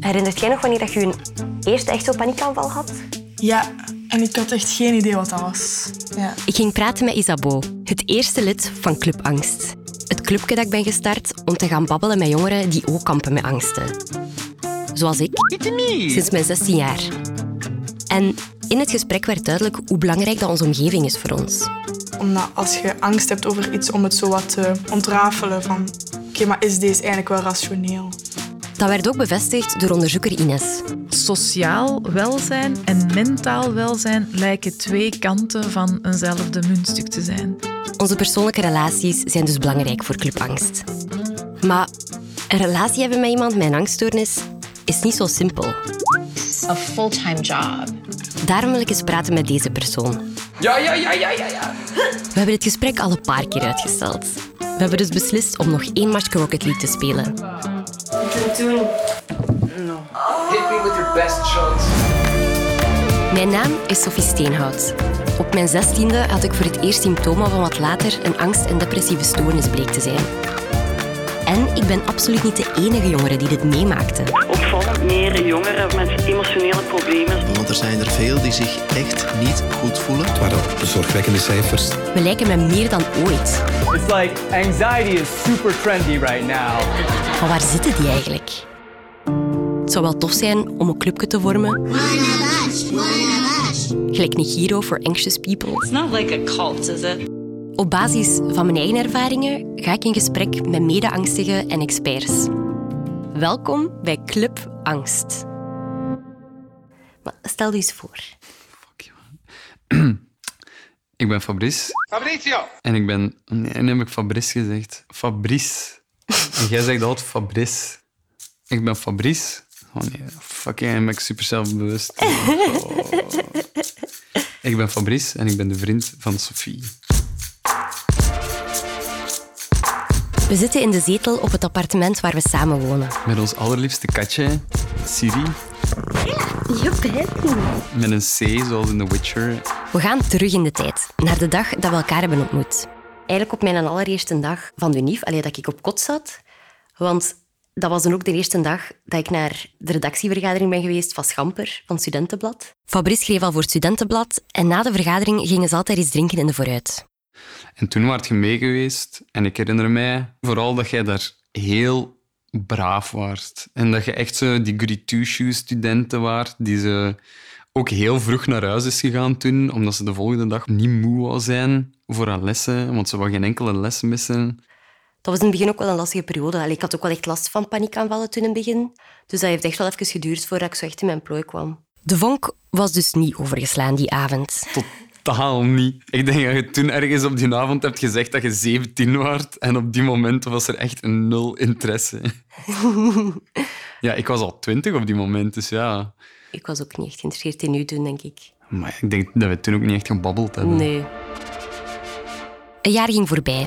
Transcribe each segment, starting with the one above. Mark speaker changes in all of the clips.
Speaker 1: Herinnert jij nog wanneer dat je een eerste echt zo'n paniekaanval had?
Speaker 2: Ja, en ik had echt geen idee wat dat was. Ja.
Speaker 1: Ik ging praten met Isabeau, het eerste lid van Club Angst. Het clubje dat ik ben gestart om te gaan babbelen met jongeren die ook kampen met angsten. Zoals ik, sinds mijn 16 jaar. En in het gesprek werd duidelijk hoe belangrijk dat onze omgeving is voor ons.
Speaker 2: Omdat als je angst hebt over iets, om het zo wat te ontrafelen van... Oké, maar is deze eigenlijk wel rationeel?
Speaker 1: Dat werd ook bevestigd door onderzoeker Ines.
Speaker 3: Sociaal welzijn en mentaal welzijn lijken twee kanten van eenzelfde muntstuk te zijn.
Speaker 1: Onze persoonlijke relaties zijn dus belangrijk voor Club Angst. Maar een relatie hebben met iemand met een angststoornis is niet zo simpel.
Speaker 4: a full-time job.
Speaker 1: Daarom wil ik eens praten met deze persoon.
Speaker 5: Ja, ja, ja, ja, ja, ja.
Speaker 1: We hebben dit gesprek al een paar keer uitgesteld. We hebben dus beslist om nog één matchje Rocket League te spelen.
Speaker 5: Hit me with your best shots.
Speaker 1: Mijn naam is Sophie Steenhout. Op mijn zestiende had ik voor het eerst symptomen van wat later een angst- en depressieve stoornis bleek te zijn. En ik ben absoluut niet de enige jongere die dit meemaakte.
Speaker 6: Meer jongeren met emotionele problemen.
Speaker 7: Want er zijn er veel die zich echt niet goed voelen.
Speaker 8: Het waren zorgwekkende cijfers.
Speaker 1: We lijken me meer dan ooit.
Speaker 9: It's like anxiety is super trendy right now.
Speaker 1: Maar waar zitten die eigenlijk? Het zou wel tof zijn om een clubje te vormen. Gelijk Nigiro for Anxious People.
Speaker 6: It's not like a cult, is it?
Speaker 1: Op basis van mijn eigen ervaringen ga ik in gesprek met mede-angstigen en experts. Welkom bij Club Angst. Maar stel je eens voor.
Speaker 10: Ik ben Fabrice.
Speaker 5: Fabrizio!
Speaker 10: En ik ben... Nee, en heb ik Fabrice gezegd. Fabrice. En jij zegt altijd Fabrice. Ik ben Fabrice. Oh nee, fucking, ben ik super zelfbewust. Oh. Ik ben Fabrice en ik ben de vriend van Sophie.
Speaker 1: We zitten in de zetel op het appartement waar we samen wonen.
Speaker 10: Met ons allerliefste katje, Siri. Met een C, zoals in The Witcher.
Speaker 1: We gaan terug in de tijd, naar de dag dat we elkaar hebben ontmoet. Eigenlijk op mijn allereerste dag van de UNIF, alleen dat ik op kot zat. Want dat was dan ook de eerste dag dat ik naar de redactievergadering ben geweest van Schamper, van Studentenblad. Fabrice schreef al voor het Studentenblad en na de vergadering gingen ze altijd iets drinken in de vooruit.
Speaker 10: En toen werd je mee geweest. En ik herinner mij vooral dat jij daar heel braaf waart. En dat je echt zo die goody studenten waart, die ze ook heel vroeg naar huis is gegaan toen, omdat ze de volgende dag niet moe wou zijn voor haar lessen, want ze wou geen enkele les missen.
Speaker 1: Dat was in het begin ook wel een lastige periode. Allee, ik had ook wel echt last van paniekaanvallen toen in het begin. Dus dat heeft echt wel even geduurd voordat ik zo echt in mijn plooi kwam. De vonk was dus niet overgeslaan die avond.
Speaker 10: Totaal niet. Ik denk dat je toen ergens op die avond hebt gezegd dat je 17 waart. En op die moment was er echt een nul interesse. ja, ik was al 20 op die moment, dus ja.
Speaker 1: Ik was ook niet echt geïnteresseerd in u toen, denk ik.
Speaker 10: Maar ik denk dat we toen ook niet echt gebabbeld hebben.
Speaker 1: Nee. Een jaar ging voorbij.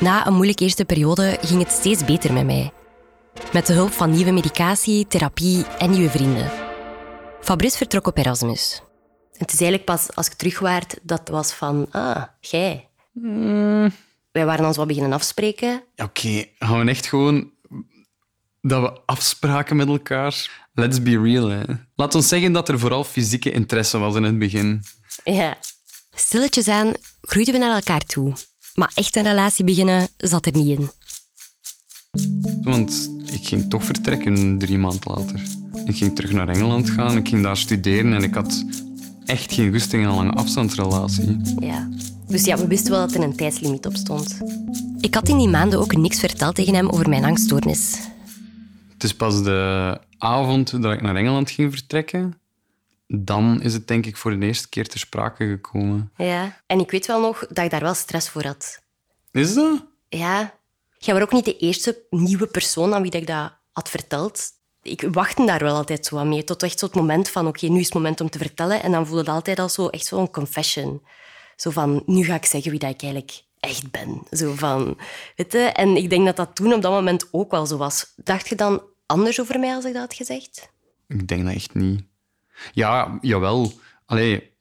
Speaker 1: Na een moeilijke eerste periode ging het steeds beter met mij. Met de hulp van nieuwe medicatie, therapie en nieuwe vrienden. Fabrice vertrok op Erasmus. Het is eigenlijk pas als ik terug werd dat was van, ah, jij. Wij waren ons wat beginnen afspreken.
Speaker 10: Ja, Oké, gaan we echt gewoon dat we afspraken met elkaar. Let's be real, hè. Laat ons zeggen dat er vooral fysieke interesse was in het begin.
Speaker 1: Ja. Stilletjes aan groeiden we naar elkaar toe. Maar echt een relatie beginnen zat er niet in.
Speaker 10: Want ik ging toch vertrekken drie maanden later. Ik ging terug naar Engeland gaan, ik ging daar studeren en ik had echt geen goesting in een lange afstandsrelatie.
Speaker 1: Ja. Dus ja, we wisten wel dat er een tijdslimiet op stond. Ik had in die maanden ook niks verteld tegen hem over mijn angststoornis.
Speaker 10: Het is pas de avond dat ik naar Engeland ging vertrekken. Dan is het denk ik voor de eerste keer ter sprake gekomen.
Speaker 1: Ja. En ik weet wel nog dat ik daar wel stress voor had.
Speaker 10: Is dat?
Speaker 1: Ja. Jij was ook niet de eerste nieuwe persoon aan wie ik dat had verteld. Ik wachtte daar wel altijd zo aan mee. Tot echt zo'n moment van, oké, nu is het moment om te vertellen. En dan voelde het altijd al zo, echt zo'n confession. Zo van, nu ga ik zeggen wie dat ik eigenlijk echt ben. Zo van, weet je? En ik denk dat dat toen op dat moment ook wel zo was. Dacht je dan anders over mij als ik dat had gezegd?
Speaker 10: Ik denk dat echt niet. Ja, jawel. Allee,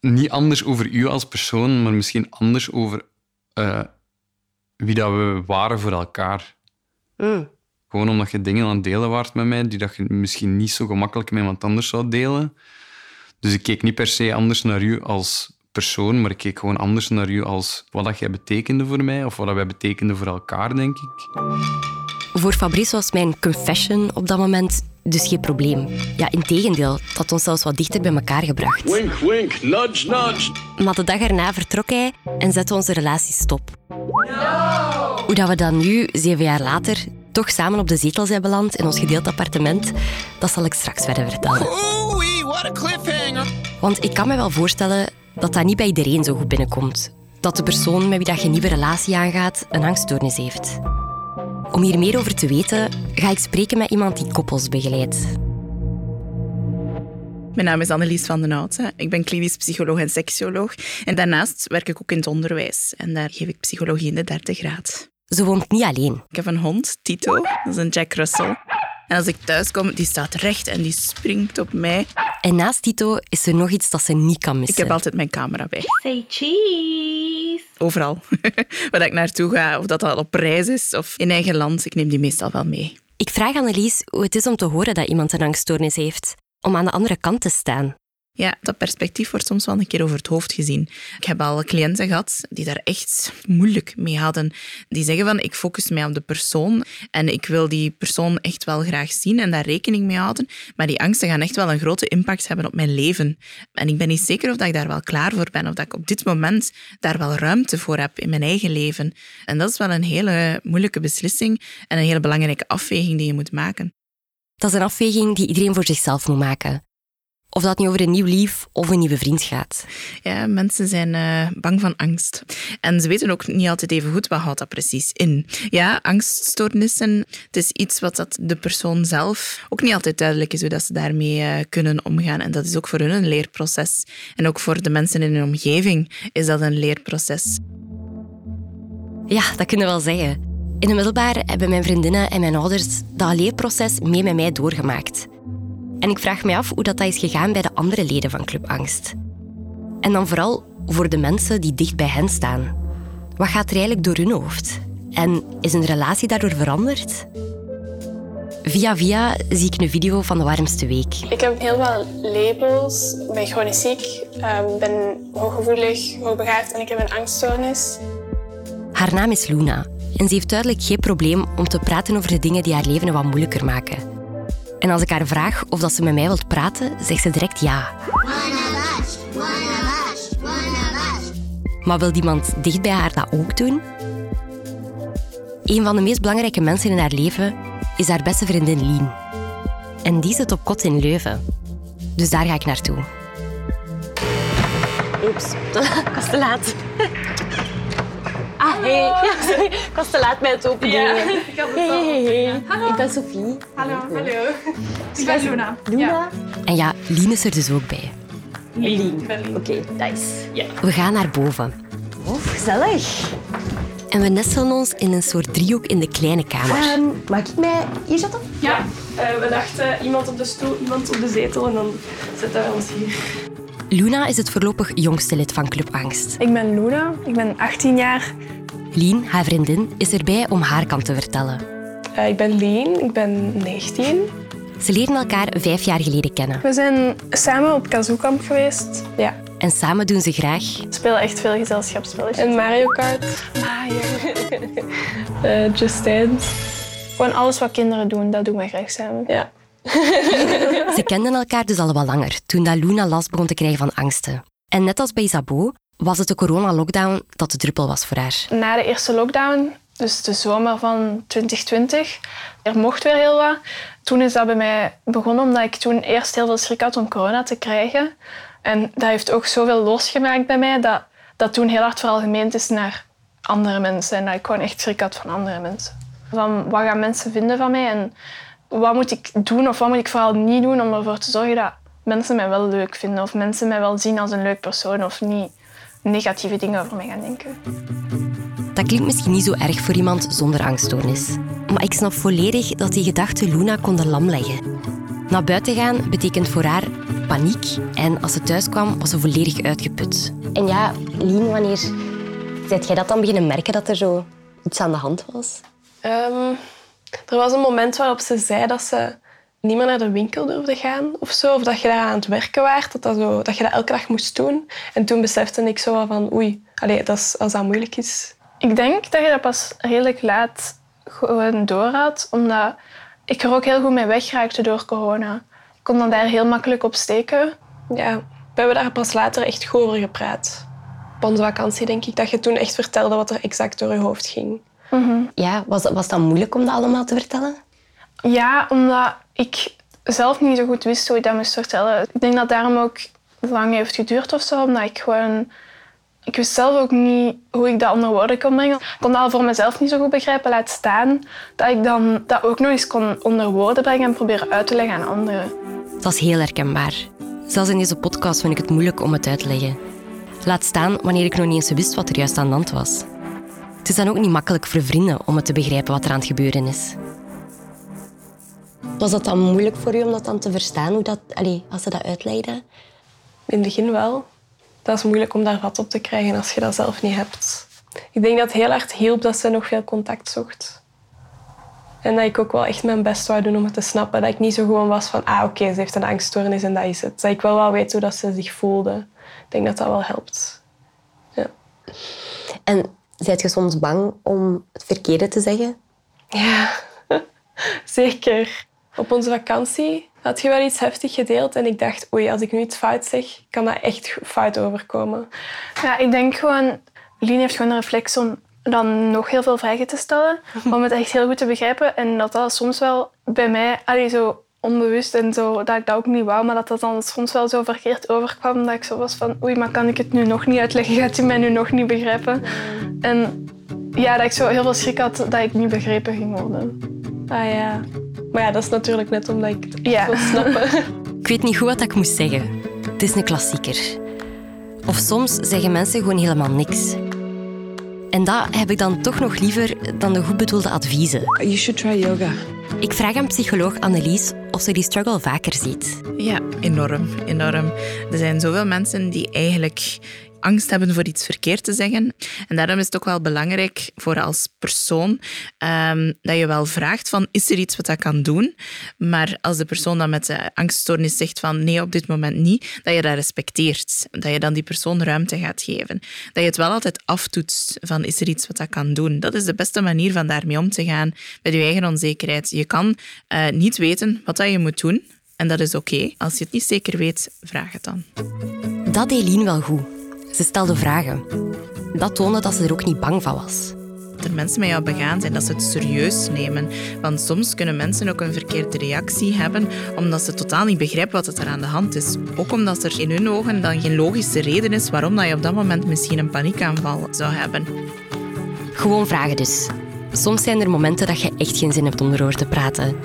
Speaker 10: niet anders over u als persoon, maar misschien anders over eh, wie dat we waren voor elkaar. Gewoon omdat je dingen aan het delen waart met mij die dat je misschien niet zo gemakkelijk met iemand anders zou delen. Dus ik keek niet per se anders naar u als persoon, maar ik keek gewoon anders naar u als wat dat jij betekende voor mij of wat dat wij betekenden voor elkaar, denk ik.
Speaker 1: Voor Fabrice was mijn confession op dat moment dus geen probleem. Ja, integendeel, het had ons zelfs wat dichter bij elkaar gebracht.
Speaker 11: Wink, wink, nudge, nudge.
Speaker 1: Maar de dag erna vertrok hij en zette onze relatie stop. Hoe dat we dan nu, zeven jaar later, toch samen op de zetel zijn beland in ons gedeeld appartement, dat zal ik straks verder vertellen.
Speaker 11: Oei, what a cliffhanger.
Speaker 1: Want ik kan me wel voorstellen dat dat niet bij iedereen zo goed binnenkomt. Dat de persoon met wie dat je een nieuwe relatie aangaat een angststoornis heeft. Om hier meer over te weten, ga ik spreken met iemand die koppels begeleidt.
Speaker 12: Mijn naam is Annelies van den Houten. Ik ben klinisch psycholoog en seksuoloog. En daarnaast werk ik ook in het onderwijs. En daar geef ik psychologie in de derde graad.
Speaker 1: Ze woont niet alleen.
Speaker 12: Ik heb een hond, Tito. Dat is een Jack Russell. En als ik thuis kom, die staat recht en die springt op mij.
Speaker 1: En naast Tito is er nog iets dat ze niet kan missen.
Speaker 12: Ik heb altijd mijn camera bij.
Speaker 13: Say cheese.
Speaker 12: Overal. Waar ik naartoe ga, of dat al op reis is of in eigen land, ik neem die meestal wel mee.
Speaker 1: Ik vraag Annelies hoe het is om te horen dat iemand een angststoornis heeft. Om aan de andere kant te staan.
Speaker 12: Ja, dat perspectief wordt soms wel een keer over het hoofd gezien. Ik heb al cliënten gehad die daar echt moeilijk mee hadden. Die zeggen van, ik focus mij op de persoon en ik wil die persoon echt wel graag zien en daar rekening mee houden. Maar die angsten gaan echt wel een grote impact hebben op mijn leven. En ik ben niet zeker of dat ik daar wel klaar voor ben, of dat ik op dit moment daar wel ruimte voor heb in mijn eigen leven. En dat is wel een hele moeilijke beslissing en een hele belangrijke afweging die je moet maken.
Speaker 1: Dat is een afweging die iedereen voor zichzelf moet maken. Of dat nu over een nieuw lief of een nieuwe vriend gaat.
Speaker 12: Ja, mensen zijn uh, bang van angst. En ze weten ook niet altijd even goed wat houdt dat precies in. Ja, angststoornissen, het is iets wat dat de persoon zelf ook niet altijd duidelijk is hoe dat ze daarmee uh, kunnen omgaan. En dat is ook voor hun een leerproces. En ook voor de mensen in hun omgeving is dat een leerproces.
Speaker 1: Ja, dat kunnen we wel zeggen. In het middelbaar hebben mijn vriendinnen en mijn ouders dat leerproces mee met mij doorgemaakt. En ik vraag me af hoe dat, dat is gegaan bij de andere leden van Club Angst. En dan vooral voor de mensen die dicht bij hen staan. Wat gaat er eigenlijk door hun hoofd? En is een relatie daardoor veranderd? Via via zie ik een video van de warmste week.
Speaker 14: Ik heb heel veel labels. Ik ben chronisch ziek, ik ben hooggevoelig, hoogbegaafd en ik heb een angststoornis.
Speaker 1: Haar naam is Luna en ze heeft duidelijk geen probleem om te praten over de dingen die haar leven wat moeilijker maken. En als ik haar vraag of dat ze met mij wilt praten, zegt ze direct ja. Maar wil iemand dicht bij haar dat ook doen? Een van de meest belangrijke mensen in haar leven is haar beste vriendin Lien. En die zit op kot in Leuven. Dus daar ga ik naartoe.
Speaker 13: Oeps, ik was te laat. Hey. Ja, sorry. Ik was te laat met het openen.
Speaker 14: Ja, ik had het
Speaker 13: hey,
Speaker 14: al.
Speaker 13: hey, hey.
Speaker 14: Hallo.
Speaker 13: Ik ben Sophie.
Speaker 14: Hallo, hallo. Ik ben Luna.
Speaker 13: Luna.
Speaker 1: En ja, Lien is er dus ook bij.
Speaker 13: Lien. Oké, nice.
Speaker 14: Ja.
Speaker 1: We gaan naar boven.
Speaker 13: Oh, gezellig.
Speaker 1: En we nestelen ons in een soort driehoek in de kleine kamer.
Speaker 13: Um, mag ik mij hier zetten?
Speaker 14: Ja, uh, we dachten iemand op de stoel, iemand op de zetel en dan zetten we ons hier.
Speaker 1: Luna is het voorlopig jongste lid van Club Angst.
Speaker 14: Ik ben Luna, ik ben 18 jaar.
Speaker 1: Lien, haar vriendin, is erbij om haar kant te vertellen.
Speaker 14: Uh, ik ben Lien, ik ben 19.
Speaker 1: Ze leren elkaar vijf jaar geleden kennen.
Speaker 14: We zijn samen op kazookamp geweest. Ja.
Speaker 1: En samen doen ze graag...
Speaker 14: We spelen echt veel gezelschapsspelletjes. En Mario Kart. Mario. uh, Just Dance. Gewoon alles wat kinderen doen, dat doen we graag samen. Ja.
Speaker 1: Ze kenden elkaar dus al wat langer, toen dat Luna last begon te krijgen van angsten. En net als bij Isabeau was het de corona-lockdown dat de druppel was voor haar.
Speaker 14: Na de eerste lockdown, dus de zomer van 2020, er mocht weer heel wat. Toen is dat bij mij begonnen omdat ik toen eerst heel veel schrik had om corona te krijgen. En dat heeft ook zoveel losgemaakt bij mij, dat dat toen heel hard veralgemeend is naar andere mensen. En dat ik gewoon echt schrik had van andere mensen. Van wat gaan mensen vinden van mij en wat moet ik doen of wat moet ik vooral niet doen om ervoor te zorgen dat mensen mij wel leuk vinden of mensen mij wel zien als een leuk persoon of niet negatieve dingen over mij gaan denken.
Speaker 1: Dat klinkt misschien niet zo erg voor iemand zonder angststoornis. Maar ik snap volledig dat die gedachten Luna konden lam leggen. Naar buiten gaan betekent voor haar paniek en als ze thuis kwam was ze volledig uitgeput.
Speaker 13: En ja, Lien, wanneer zet jij dat dan beginnen merken dat er zo iets aan de hand was?
Speaker 14: Um, Er was een moment waarop ze zei dat ze niet meer naar de winkel durfde gaan of zo. Of dat je daar aan het werken waart, dat, dat, zo, dat je dat elke dag moest doen. En toen besefte ik zo van, oei, allee, dat is, als dat moeilijk is. Ik denk dat je dat pas redelijk laat gewoon doorhad, omdat ik er ook heel goed mee wegraakte door corona. Ik kon dan daar heel makkelijk op steken. Ja, we hebben daar pas later echt goed over gepraat. Op onze vakantie denk ik dat je toen echt vertelde wat er exact door je hoofd ging.
Speaker 1: Ja, was, was dat moeilijk om dat allemaal te vertellen?
Speaker 14: Ja, omdat ik zelf niet zo goed wist hoe ik dat moest vertellen. Ik denk dat daarom ook lang heeft geduurd of zo, omdat ik gewoon... Ik wist zelf ook niet hoe ik dat onder woorden kon brengen. Ik kon dat voor mezelf niet zo goed begrijpen, laat staan dat ik dan dat ook nog eens kon onder woorden brengen en proberen uit te leggen aan anderen.
Speaker 1: Dat is heel herkenbaar. Zelfs in deze podcast vind ik het moeilijk om het uit te leggen. Laat staan wanneer ik nog niet eens wist wat er juist aan de hand was. Het is dan ook niet makkelijk voor vrienden om het te begrijpen wat er aan het gebeuren is. Was dat dan moeilijk voor u om dat dan te verstaan, hoe dat, als ze dat uitlegden?
Speaker 14: In het begin wel. Dat is moeilijk om daar wat op te krijgen als je dat zelf niet hebt. Ik denk dat het heel hard hielp dat ze nog veel contact zocht. En dat ik ook wel echt mijn best wou doen om het te snappen. Dat ik niet zo gewoon was van, ah oké, ze heeft een angststoornis en dat is het. Dat ik wel wel weet hoe dat ze zich voelde. Ik denk dat dat wel helpt. Ja.
Speaker 1: En zijt je soms bang om het verkeerde te zeggen?
Speaker 14: Ja, zeker. Op onze vakantie had je wel iets heftig gedeeld en ik dacht, oei, als ik nu iets fout zeg, kan dat echt fout overkomen. Ja, ik denk gewoon, Lien heeft gewoon een reflex om dan nog heel veel vragen te stellen, om het echt heel goed te begrijpen. En dat dat soms wel bij mij, allee, zo onbewust en zo, dat ik dat ook niet wou, maar dat dat dan soms wel zo verkeerd overkwam, dat ik zo was van, oei, maar kan ik het nu nog niet uitleggen? Gaat hij mij nu nog niet begrijpen? En ja, dat ik zo heel veel schrik had dat ik niet begrepen ging worden. Ah ja. Maar ja, dat is natuurlijk net omdat ik het ja. wil snappen.
Speaker 1: Ik weet niet goed wat ik moest zeggen. Het is een klassieker. Of soms zeggen mensen gewoon helemaal niks. En dat heb ik dan toch nog liever dan de goed bedoelde adviezen.
Speaker 15: You should try yoga.
Speaker 1: Ik vraag aan psycholoog Annelies of ze die struggle vaker ziet.
Speaker 12: Ja, enorm, enorm. Er zijn zoveel mensen die eigenlijk angst hebben voor iets verkeerd te zeggen. En daarom is het ook wel belangrijk voor als persoon um, dat je wel vraagt van is er iets wat dat kan doen? Maar als de persoon dan met de angststoornis zegt van nee, op dit moment niet, dat je dat respecteert. Dat je dan die persoon ruimte gaat geven. Dat je het wel altijd aftoetst van is er iets wat dat kan doen? Dat is de beste manier van daarmee om te gaan met je eigen onzekerheid. Je kan uh, niet weten wat dat je moet doen. En dat is oké. Als je het niet zeker weet, vraag het dan.
Speaker 1: Dat deed Lien wel goed. Ze stelde vragen. Dat toonde dat ze er ook niet bang van was.
Speaker 12: Dat er mensen met jou begaan zijn, dat ze het serieus nemen. Want soms kunnen mensen ook een verkeerde reactie hebben, omdat ze totaal niet begrijpen wat er aan de hand is. Ook omdat er in hun ogen dan geen logische reden is waarom dat je op dat moment misschien een paniekaanval zou hebben.
Speaker 1: Gewoon vragen dus. Soms zijn er momenten dat je echt geen zin hebt om erover te praten.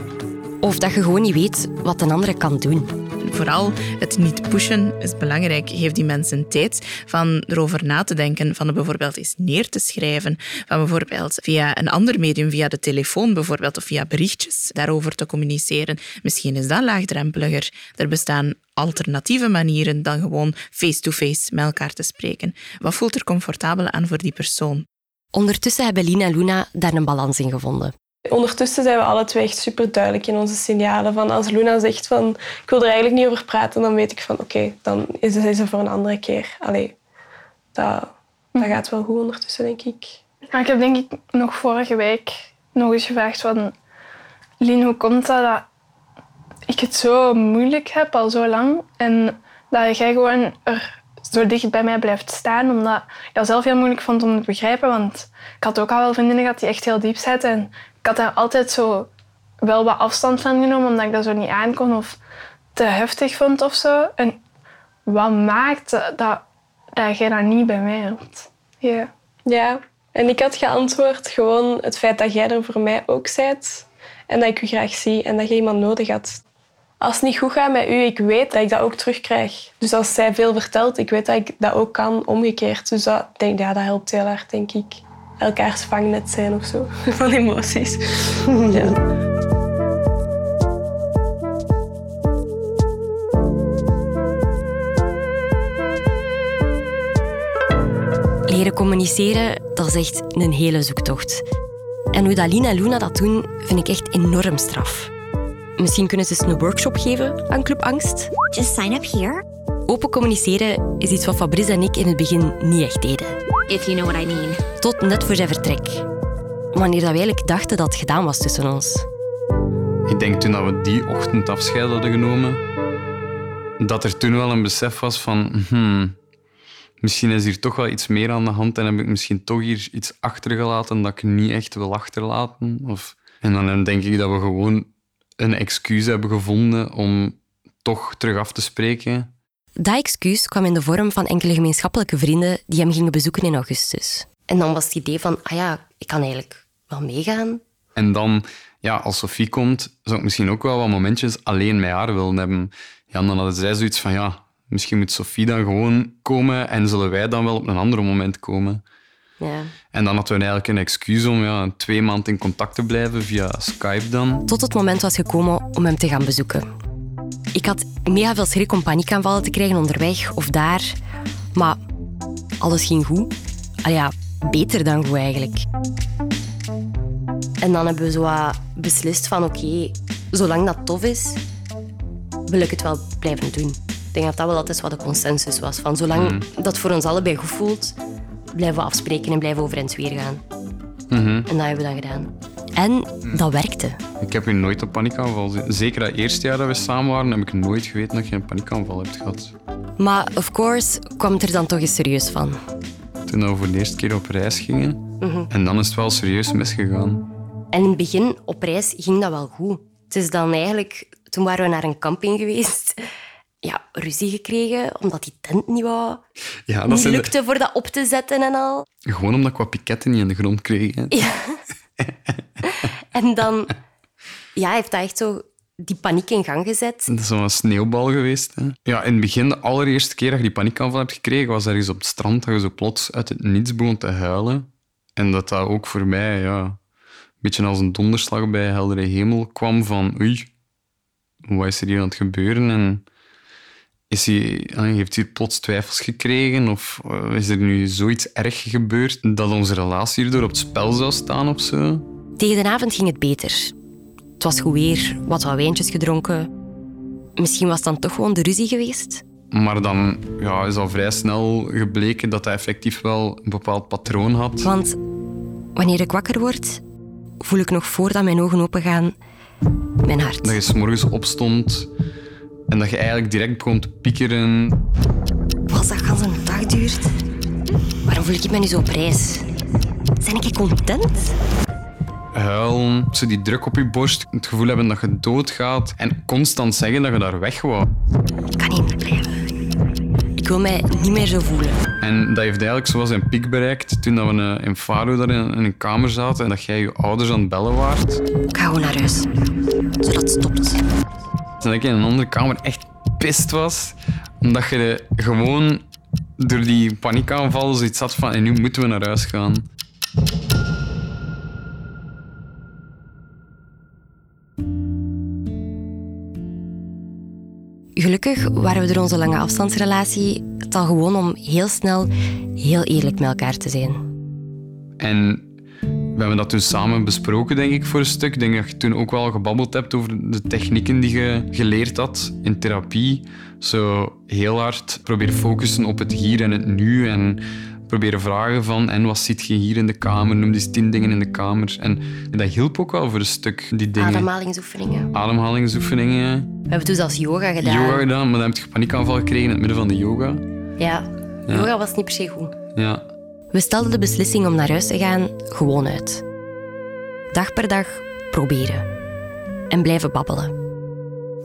Speaker 1: Of dat je gewoon niet weet wat een andere kan doen.
Speaker 12: Vooral het niet pushen is belangrijk. Geef die mensen tijd van erover na te denken, van het bijvoorbeeld eens neer te schrijven, van bijvoorbeeld via een ander medium, via de telefoon bijvoorbeeld, of via berichtjes daarover te communiceren. Misschien is dat laagdrempeliger. Er bestaan alternatieve manieren dan gewoon face-to-face met elkaar te spreken. Wat voelt er comfortabel aan voor die persoon?
Speaker 1: Ondertussen hebben Lina en Luna daar een balans in gevonden.
Speaker 14: Ondertussen zijn we alle twee echt super duidelijk in onze signalen. Van als Luna zegt van ik wil er eigenlijk niet over praten, dan weet ik van oké, dan is het, voor een andere keer. Allee, dat, dat gaat wel goed ondertussen, denk ik. Ik heb denk ik nog vorige week nog eens gevraagd van Lien, hoe komt dat dat ik het zo moeilijk heb al zo lang en dat jij gewoon er zo dicht bij mij blijft staan, omdat ik dat zelf heel moeilijk vond om te begrijpen, want ik had ook al wel vriendinnen gehad die echt heel diep zaten en ik had daar altijd zo wel wat afstand van genomen, omdat ik dat zo niet aankon of te heftig vond of zo. En wat maakt dat, dat jij dat niet bij mij hebt? Ja. Ja, en ik had geantwoord gewoon het feit dat jij er voor mij ook bent en dat ik u graag zie en dat je iemand nodig had. Als het niet goed gaat met u, ik weet dat ik dat ook terugkrijg. Dus als zij veel vertelt, ik weet dat ik dat ook kan, omgekeerd. Dus dat, denk, ja, dat helpt heel hard, denk ik elkaars vangnet zijn of zo. Van emoties. ja.
Speaker 1: Leren communiceren, dat is echt een hele zoektocht. En hoe dat Lina en Luna dat doen, vind ik echt enorm straf. Misschien kunnen ze eens een workshop geven aan Club Angst.
Speaker 15: Just sign up here.
Speaker 1: Open communiceren is iets wat Fabrice en ik in het begin niet echt deden.
Speaker 15: If you know what I mean.
Speaker 1: Tot net voor zijn vertrek. Wanneer dat we eigenlijk dachten dat het gedaan was tussen ons.
Speaker 10: Ik denk toen dat we die ochtend afscheid hadden genomen, dat er toen wel een besef was van, hmm, misschien is hier toch wel iets meer aan de hand en heb ik misschien toch hier iets achtergelaten dat ik niet echt wil achterlaten. Of... En dan denk ik dat we gewoon een excuus hebben gevonden om toch terug af te spreken.
Speaker 1: Dat excuus kwam in de vorm van enkele gemeenschappelijke vrienden die hem gingen bezoeken in augustus. En dan was het idee van, ah ja, ik kan eigenlijk wel meegaan.
Speaker 10: En dan, ja, als Sophie komt, zou ik misschien ook wel wat momentjes alleen met haar willen hebben. Ja, en dan hadden zij zoiets van, ja, misschien moet Sophie dan gewoon komen en zullen wij dan wel op een ander moment komen.
Speaker 1: Ja.
Speaker 10: En dan hadden we eigenlijk een excuus om ja, twee maanden in contact te blijven via Skype dan.
Speaker 1: Tot het moment was gekomen om hem te gaan bezoeken. Ik had mega veel schrik om paniekaanvallen te krijgen onderweg of daar. Maar alles ging goed. Al ja, beter dan goed eigenlijk. En dan hebben we zo beslist van oké, zolang dat tof is, wil ik het wel blijven doen. Ik denk dat dat wel altijd wat de consensus was. Van zolang
Speaker 10: Mhm.
Speaker 1: dat voor ons allebei goed voelt, blijven we afspreken en blijven over en weer gaan.
Speaker 10: Mhm.
Speaker 1: En dat hebben we dan gedaan. En dat werkte.
Speaker 10: Ik heb je nooit een paniekaanval gezien. Zeker dat eerste jaar dat we samen waren, heb ik nooit geweten dat je een paniekaanval hebt gehad.
Speaker 1: Maar of course kwam het er dan toch eens serieus van.
Speaker 10: Toen we voor de eerste keer op reis gingen.
Speaker 1: Mhm.
Speaker 10: En dan is het wel serieus misgegaan.
Speaker 1: En in het begin op reis ging dat wel goed. Het is dan eigenlijk, toen waren we naar een camping geweest, ja, ruzie gekregen omdat die tent niet, wou,
Speaker 10: Ja, dat
Speaker 1: niet
Speaker 10: de-
Speaker 1: lukte voor dat op te zetten en al.
Speaker 10: Gewoon omdat ik wat piketten niet in de grond kreeg. hè.
Speaker 1: Ja. en dan ja, heeft dat echt zo die paniek in gang gezet.
Speaker 10: Dat is zo'n sneeuwbal geweest. Hè. Ja, in het begin, de allereerste keer dat je die paniekaanval hebt gekregen, was ergens op het strand dat je zo plots uit het niets begon te huilen. En dat dat ook voor mij ja, een beetje als een donderslag bij heldere hemel kwam van oei, wat is er hier aan het gebeuren? En is hij, ah, heeft hij plots twijfels gekregen? Of eh, is er nu zoiets erg gebeurd dat onze relatie hierdoor op het spel zou staan of zo?
Speaker 1: Tegen de avond ging het beter. Het was goed weer, wat wat wijntjes gedronken. Misschien was het dan toch gewoon de ruzie geweest.
Speaker 10: Maar dan ja, is al vrij snel gebleken dat hij effectief wel een bepaald patroon had.
Speaker 1: Want wanneer ik wakker word, voel ik nog voordat mijn ogen opengaan mijn hart.
Speaker 10: Dat je 's morgens opstond en dat je eigenlijk direct begon te piekeren.
Speaker 1: Als dat gans een dag duurt, waarom voel ik me nu zo op reis? Ben ik content?
Speaker 10: Huilen, zo die druk op je borst, het gevoel hebben dat je doodgaat en constant zeggen dat je daar weg wou.
Speaker 1: Ik kan niet meer blijven. Ik wil mij niet meer zo voelen.
Speaker 10: En dat heeft eigenlijk zo zijn piek bereikt toen dat we eh, in Faro daar in, in een kamer zaten en dat jij je ouders aan het bellen waart.
Speaker 1: Ik ga gewoon naar huis, zodat het stopt.
Speaker 10: Dat ik in een andere kamer echt pist was, omdat je gewoon door die paniekaanval zoiets had van en nu moeten we naar huis gaan.
Speaker 1: Gelukkig waren we door onze lange afstandsrelatie het al gewoon om heel snel heel eerlijk met elkaar te zijn.
Speaker 10: En we hebben dat toen samen besproken, denk ik, voor een stuk. Ik denk dat je toen ook wel gebabbeld hebt over de technieken die je geleerd had in therapie. Zo heel hard proberen focussen op het hier en het nu en proberen vragen van en wat ziet je hier in de kamer? Noem eens tien dingen in de kamer. En dat hielp ook wel voor een stuk, die dingen.
Speaker 1: Ademhalingsoefeningen.
Speaker 10: Ademhalingsoefeningen.
Speaker 1: We hebben toen zelfs yoga gedaan.
Speaker 10: Yoga gedaan, maar dan heb je paniekaanval gekregen in het midden van de yoga.
Speaker 1: Ja,
Speaker 10: Ja.
Speaker 1: yoga was niet per se goed.
Speaker 10: Ja.
Speaker 1: We stelden de beslissing om naar huis te gaan gewoon uit. Dag per dag proberen. En blijven babbelen.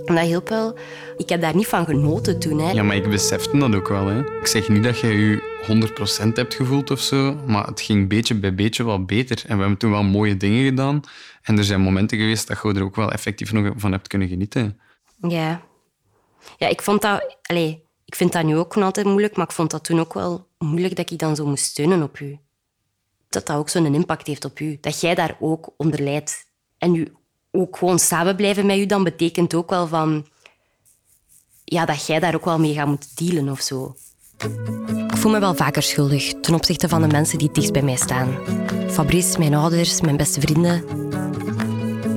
Speaker 1: En dat hielp wel. Ik heb daar niet van genoten toen. Hè.
Speaker 10: Ja, maar ik besefte dat ook wel. Hè. Ik zeg niet dat je je 100% hebt gevoeld of zo, maar het ging beetje bij beetje wel beter. En we hebben toen wel mooie dingen gedaan. En er zijn momenten geweest dat je er ook wel effectief nog van hebt kunnen genieten.
Speaker 1: Ja. Ja, ik vond dat... Allee, ik vind dat nu ook nog altijd moeilijk, maar ik vond dat toen ook wel moeilijk dat ik dan zo moest steunen op u. Dat dat ook zo'n impact heeft op u. Dat jij daar ook onder lijdt. En u ook gewoon samen blijven met u, dan betekent ook wel van... Ja, dat jij daar ook wel mee gaat moeten dealen of zo. Ik voel me wel vaker schuldig ten opzichte van de mensen die dichtst bij mij staan. Fabrice, mijn ouders, mijn beste vrienden.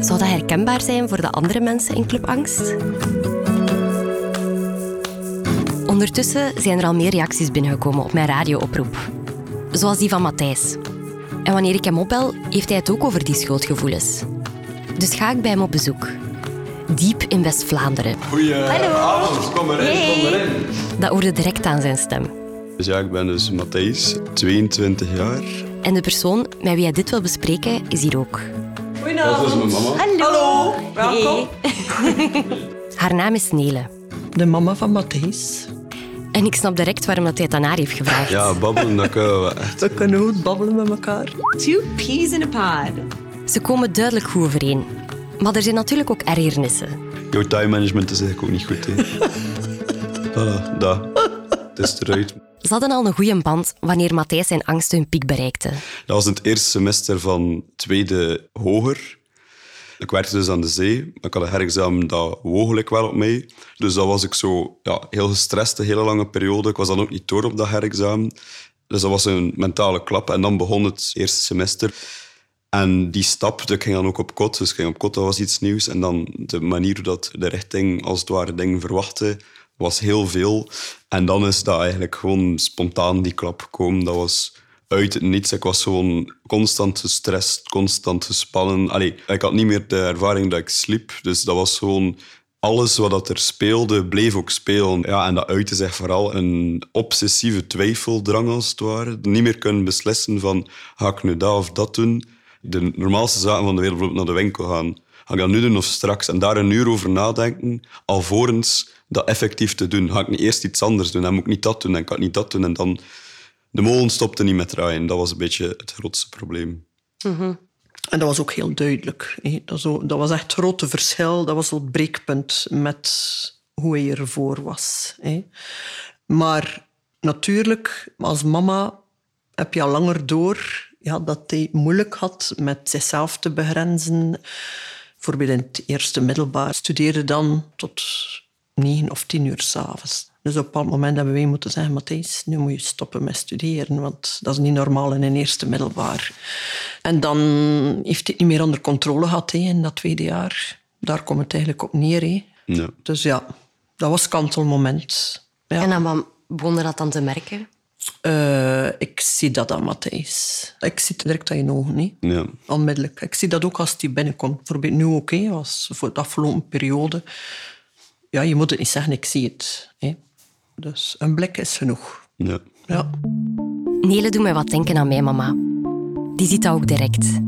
Speaker 1: Zou dat herkenbaar zijn voor de andere mensen in Club Angst? Ondertussen zijn er al meer reacties binnengekomen op mijn radiooproep. Zoals die van Matthijs. En wanneer ik hem opbel, heeft hij het ook over die schuldgevoelens. Dus ga ik bij hem op bezoek. Diep in West-Vlaanderen.
Speaker 16: Goedenavond, kom erin, kom erin.
Speaker 1: Dat hoorde direct aan zijn stem.
Speaker 16: Dus ja, ik ben dus Matthijs, 22 jaar.
Speaker 1: En de persoon met wie hij dit wil bespreken is hier ook.
Speaker 16: Dat is mijn mama.
Speaker 17: Hallo. Welkom.
Speaker 1: Haar naam is Nele.
Speaker 17: De mama van Matthijs.
Speaker 1: En ik snap direct waarom dat hij het aan haar heeft gevraagd.
Speaker 16: Ja, babbelen, dat kunnen we echt.
Speaker 17: We kunnen goed babbelen met elkaar. Two peas in a pod.
Speaker 1: Ze komen duidelijk goed overeen. Maar er zijn natuurlijk ook ergernissen.
Speaker 16: Jouw time management is eigenlijk ook niet goed, hè. voilà, dat. Het is eruit.
Speaker 1: Ze hadden al een goede band wanneer Matthijs zijn angsten hun piek bereikte.
Speaker 16: Dat was in het eerste semester van tweede hoger. Ik werkte dus aan de zee. Ik had een herexamen dat woog ik wel op mij. Dus dat was ik zo ja, heel gestrest, een hele lange periode. Ik was dan ook niet door op dat herexamen. Dus dat was een mentale klap. En dan begon het eerste semester. En die stap, ik ging dan ook op kot. Dus ik ging op kot, dat was iets nieuws. En dan de manier dat de richting, als het ware, dingen verwachtte, was heel veel. En dan is dat eigenlijk gewoon spontaan die klap gekomen. Dat was uit niets. Ik was gewoon constant gestrest, constant gespannen. Allee, ik had niet meer de ervaring dat ik sliep. Dus dat was gewoon... Alles wat er speelde, bleef ook spelen. Ja, en dat uitte zich vooral een obsessieve twijfeldrang, als het ware. Niet meer kunnen beslissen van, ga ik nu dat of dat doen? De normaalste zaken van de wereld, bijvoorbeeld naar de winkel gaan. Ga ik dat nu doen of straks? En daar een uur over nadenken, alvorens dat effectief te doen. Ga ik niet eerst iets anders doen? Dan moet ik niet dat doen en kan ik niet dat doen. En dan... De molen stopte niet met draaien. Dat was een beetje het grootste probleem.
Speaker 17: Mhm. En dat was ook heel duidelijk. Dat, was echt het grote verschil. Dat was het breekpunt met hoe hij ervoor was. Maar natuurlijk, als mama heb je al langer door ja, dat hij moeilijk had met zichzelf te begrenzen. Bijvoorbeeld in het eerste middelbaar studeerde dan tot negen of tien uur s'avonds. Dus op een bepaald moment hebben wij moeten zeggen, Matthijs, nu moet je stoppen met studeren, want dat is niet normaal in een eerste middelbaar. En dan heeft hij het niet meer onder controle gehad hè, in dat tweede jaar. Daar komt het eigenlijk op neer. Hè.
Speaker 16: Ja.
Speaker 17: Dus ja, dat was kantelmoment. Ja.
Speaker 1: En dan wat begon je dat dan te merken?
Speaker 17: Eh, ik zie dat aan Matthijs. Ik zie het direct aan je ogen, hè.
Speaker 16: Ja.
Speaker 17: onmiddellijk. Ik zie dat ook als hij binnenkomt. Bijvoorbeeld nu ook, hè, als voor de afgelopen periode. Ja, je moet het niet zeggen, ik zie het. Hè. Dus een blik is genoeg.
Speaker 16: Ja.
Speaker 17: Ja.
Speaker 1: Nele doet mij wat denken aan mijn mama. Die ziet dat ook direct.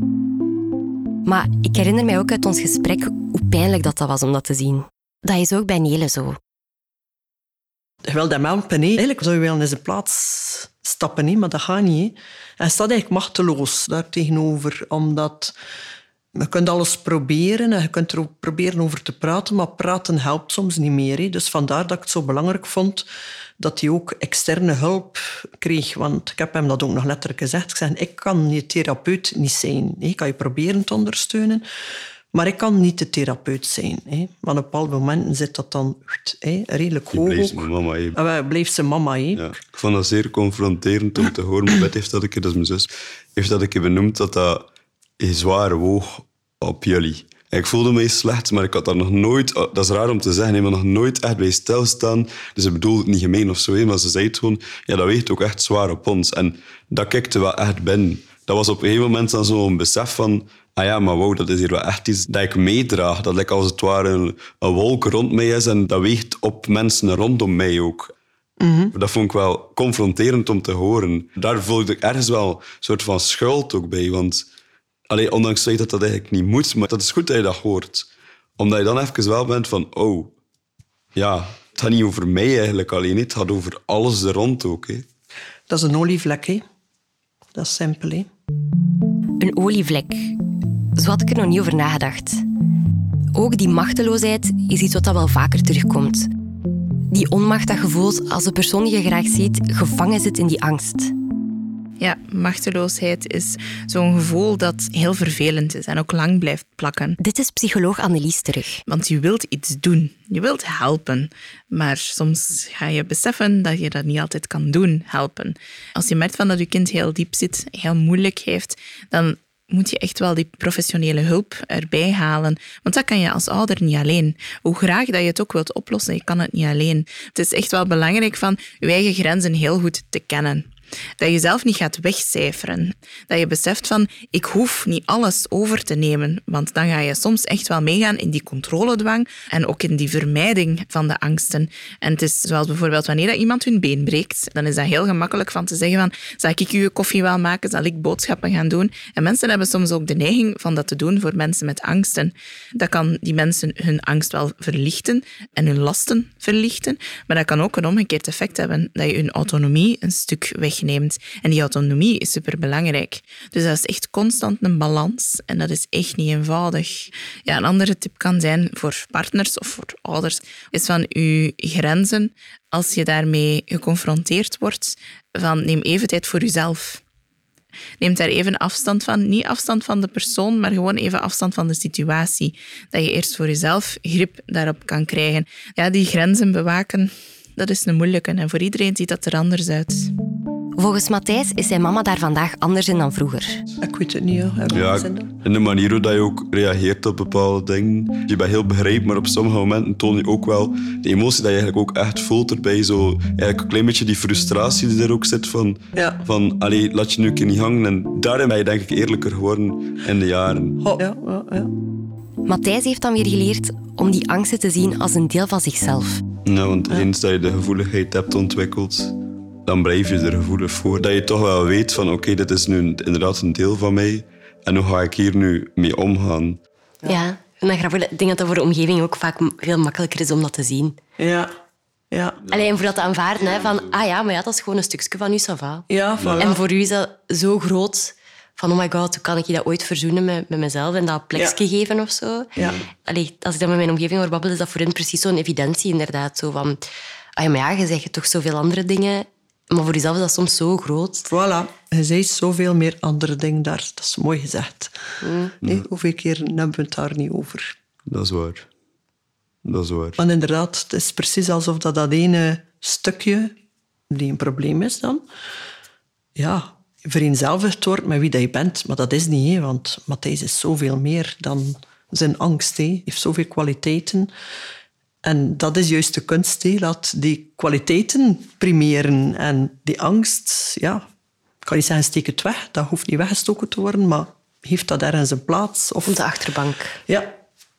Speaker 1: Maar ik herinner mij ook uit ons gesprek hoe pijnlijk dat, dat was om dat te zien. Dat is ook bij Nele zo.
Speaker 17: Je wil hem helpen. Hè. Eigenlijk zou je wel in zijn plaats stappen, maar dat gaat niet. Hè. Hij staat eigenlijk machteloos daar tegenover, omdat je kunt alles proberen en je kunt er ook proberen over te praten, maar praten helpt soms niet meer. Hè. Dus vandaar dat ik het zo belangrijk vond dat hij ook externe hulp kreeg. Want ik heb hem dat ook nog letterlijk gezegd. Ik zei, ik kan je therapeut niet zijn. hè. Ik kan je proberen te ondersteunen, maar ik kan niet de therapeut zijn. Hè. Maar op bepaalde momenten zit dat dan hè, redelijk hoog.
Speaker 16: bleef
Speaker 17: ook.
Speaker 16: mijn mama. hè.
Speaker 17: Zijn mama. Hè.
Speaker 16: Ja. Ik vond dat zeer confronterend om te horen. Mijn bed heeft dat een keer, dat is mijn zus, heeft dat een keer benoemd dat dat een zware woog op jullie. En ik voelde me slecht, maar ik had daar nog nooit... Dat is raar om te zeggen, hè, maar nog nooit echt bij stilstaan. Dus ik bedoel het niet gemeen of zo, maar ze zei het gewoon... Ja, dat weegt ook echt zwaar op ons. En dat kikte wel echt binnen. Dat was op een gegeven moment dan zo'n besef van... Ah ja, maar wow, dat is hier wel echt iets dat ik meedraag. Dat like als het ware een, een wolk rond mij is en dat weegt op mensen rondom mij ook. Dat vond ik wel confronterend om te horen. Daar voelde ik ergens wel een soort van schuld ook bij. Want allee, ondanks het feit dat dat eigenlijk niet moet, maar dat is goed dat je dat hoort. Omdat je dan even wel bent van, oh, ja, het gaat niet over mij eigenlijk alleen. Het gaat over alles er rond ook. Hè.
Speaker 17: Dat is een olievlek. Hè. Dat is simpel. Hè.
Speaker 1: Een olievlek. Zo had ik er nog niet over nagedacht. Ook die machteloosheid is iets wat dat wel vaker terugkomt. Die onmacht dat je voelt als de persoon die je graag ziet gevangen zit in die angst.
Speaker 12: Ja, machteloosheid is zo'n gevoel dat heel vervelend is en ook lang blijft plakken.
Speaker 1: Dit is psycholoog Annelies terug.
Speaker 12: Want je wilt iets doen, je wilt helpen, maar soms ga je beseffen dat je dat niet altijd kan doen, helpen. Als je merkt van dat je kind heel diep zit, heel moeilijk heeft, dan moet je echt wel die professionele hulp erbij halen. Want dat kan je als ouder niet alleen. Hoe graag dat je het ook wilt oplossen, je kan het niet alleen. Het is echt wel belangrijk van je eigen grenzen heel goed te kennen. Dat je zelf niet gaat wegcijferen. Dat je beseft van, ik hoef niet alles over te nemen. Want dan ga je soms echt wel meegaan in die controledwang en ook in die vermijding van de angsten. En het is zoals bijvoorbeeld wanneer dat iemand hun been breekt, dan is dat heel gemakkelijk van te zeggen van, zal ik je koffie wel maken? Zal ik boodschappen gaan doen? En mensen hebben soms ook de neiging van dat te doen voor mensen met angsten. Dat kan die mensen hun angst wel verlichten en hun lasten verlichten, maar dat kan ook een omgekeerd effect hebben, dat je hun autonomie een stuk weg wegneemt. En die autonomie is superbelangrijk. Dus dat is echt constant een balans en dat is echt niet eenvoudig. Ja, een andere tip kan zijn voor partners of voor ouders, is van uw grenzen, als je daarmee geconfronteerd wordt, van neem even tijd voor jezelf. Neem daar even afstand van. Niet afstand van de persoon, maar gewoon even afstand van de situatie. Dat je eerst voor jezelf grip daarop kan krijgen. Ja, die grenzen bewaken, dat is een moeilijke. En voor iedereen ziet dat er anders uit.
Speaker 1: Volgens Matthijs is zijn mama daar vandaag anders in dan vroeger.
Speaker 17: Ik weet het niet. Hoor.
Speaker 16: Ja, en de manier hoe dat je ook reageert op bepaalde dingen. Je bent heel begrijpelijk, maar op sommige momenten toon je ook wel de emotie dat je eigenlijk ook echt voelt erbij. Zo, eigenlijk een klein beetje die frustratie die er ook zit van,
Speaker 17: ja.
Speaker 16: van allee, laat je nu een keer niet hangen. En daarin ben je denk ik eerlijker geworden in de jaren.
Speaker 17: Ja, ja, ja.
Speaker 1: Matthijs heeft dan weer geleerd om die angsten te zien als een deel van zichzelf.
Speaker 16: Nou, want eens dat je de gevoeligheid hebt ontwikkeld, dan blijf je er gevoelig voor. Dat je toch wel weet van oké, dit is nu inderdaad een deel van mij. En hoe ga ik hier nu mee omgaan?
Speaker 1: Ja, en dan grappig. Ik denk dat dat voor de omgeving ook vaak veel makkelijker is om dat te zien.
Speaker 17: Ja. Ja.
Speaker 1: Alleen voor dat te aanvaarden, hè, van ah ja, maar ja, dat is gewoon een stukje van u, Sava.
Speaker 17: Ja, voilà.
Speaker 1: En voor u is dat zo groot van oh my god, hoe kan ik je dat ooit verzoenen met, met mezelf en dat plekje ja. geven of zo.
Speaker 17: Ja.
Speaker 1: Allee, als ik dat met mijn omgeving hoor babbelen, is dat voor hen precies zo'n evidentie inderdaad. Zo van, ah ja, maar ja, je zegt toch zoveel andere dingen, maar voor jezelf is dat soms zo groot.
Speaker 17: Voilà, je zegt zoveel meer andere dingen daar. Dat is mooi gezegd.
Speaker 1: Mm.
Speaker 17: Nee, hoeveel keer hebben we het daar niet over?
Speaker 16: Dat is waar. Dat is waar.
Speaker 17: Want inderdaad, het is precies alsof dat, dat ene stukje, die een probleem is dan, ja, vereenzelvigd wordt met wie dat je bent. Maar dat is niet, hè, want Matthijs is zoveel meer dan zijn angst. Hij heeft zoveel kwaliteiten. En dat is juist de kunst, hè. laat die kwaliteiten primeren. En die angst, ja, ik kan niet zeggen steek het weg, dat hoeft niet weggestoken te worden, maar heeft dat ergens een plaats? Of...
Speaker 1: Op de achterbank.
Speaker 17: Ja,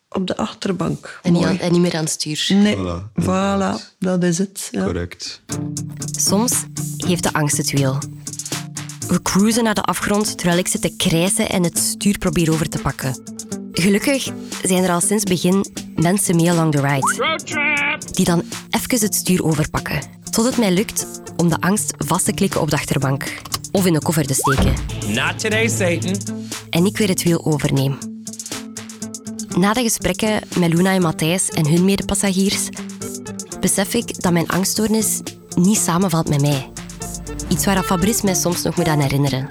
Speaker 17: op de achterbank.
Speaker 1: En niet, aan, en niet meer aan het stuur.
Speaker 17: Nee, voilà, voilà dat is het. Ja.
Speaker 16: Correct.
Speaker 1: Soms heeft de angst het wiel. We cruisen naar de afgrond terwijl ik zit te krijsen en het stuur probeer over te pakken. Gelukkig zijn er al sinds begin mensen mee along the ride. Die dan even het stuur overpakken. Tot het mij lukt om de angst vast te klikken op de achterbank. Of in de koffer te steken.
Speaker 5: Not today, Satan.
Speaker 1: En ik weer het wiel overneem. Na de gesprekken met Luna en Matthijs en hun medepassagiers besef ik dat mijn angststoornis niet samenvalt met mij. Iets waar Fabrice mij soms nog moet aan herinneren.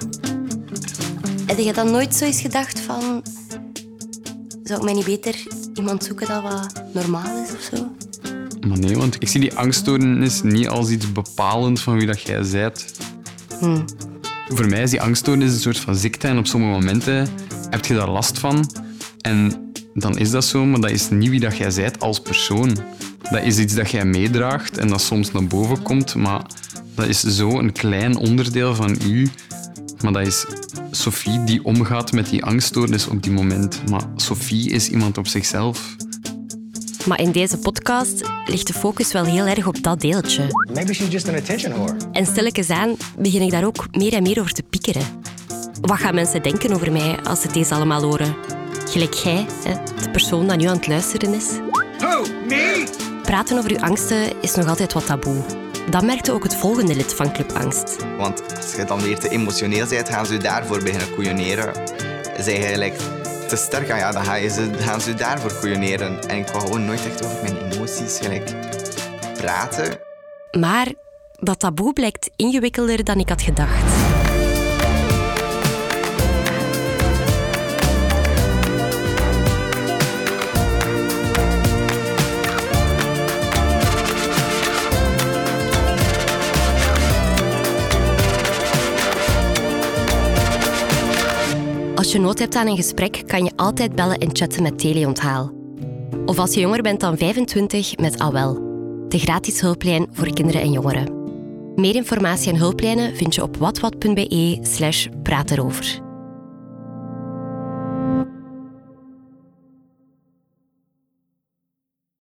Speaker 1: Heb je dan nooit zo eens gedacht van... Zou ik mij niet beter iemand zoeken dat wat normaal is of zo?
Speaker 10: Maar nee, want ik zie die angststoornis niet als iets bepalend van wie dat jij bent.
Speaker 1: Hm.
Speaker 10: Voor mij is die angststoornis een soort van ziekte en op sommige momenten heb je daar last van. En dan is dat zo, maar dat is niet wie dat jij bent als persoon. Dat is iets dat jij meedraagt en dat soms naar boven komt, maar dat is zo een klein onderdeel van u. Maar dat is Sophie die omgaat met die angststoornis op die moment. Maar Sophie is iemand op zichzelf.
Speaker 1: Maar in deze podcast ligt de focus wel heel erg op dat deeltje.
Speaker 5: Maybe she's just an attention whore.
Speaker 1: En stilletjes aan begin ik daar ook meer en meer over te piekeren. Wat gaan mensen denken over mij als ze deze allemaal horen? Gelijk jij, de persoon die nu aan het luisteren is.
Speaker 11: Who? Me?
Speaker 1: Praten over uw angsten is nog altijd wat taboe. Dat merkte ook het volgende lid van Club Angst.
Speaker 18: Want als je dan weer te emotioneel bent, gaan ze je daarvoor beginnen koeioneren. Zij je like, te sterk, ja, dan gaan, ze, gaan ze je daarvoor koeioneren. En ik wou gewoon nooit echt over mijn emoties gelijk praten.
Speaker 1: Maar dat taboe blijkt ingewikkelder dan ik had gedacht. Als je nood hebt aan een gesprek, kan je altijd bellen en chatten met Teleonthaal. Of als je jonger bent dan 25 met AWEL, de gratis hulplijn voor kinderen en jongeren. Meer informatie en hulplijnen vind je op watwat.be slash.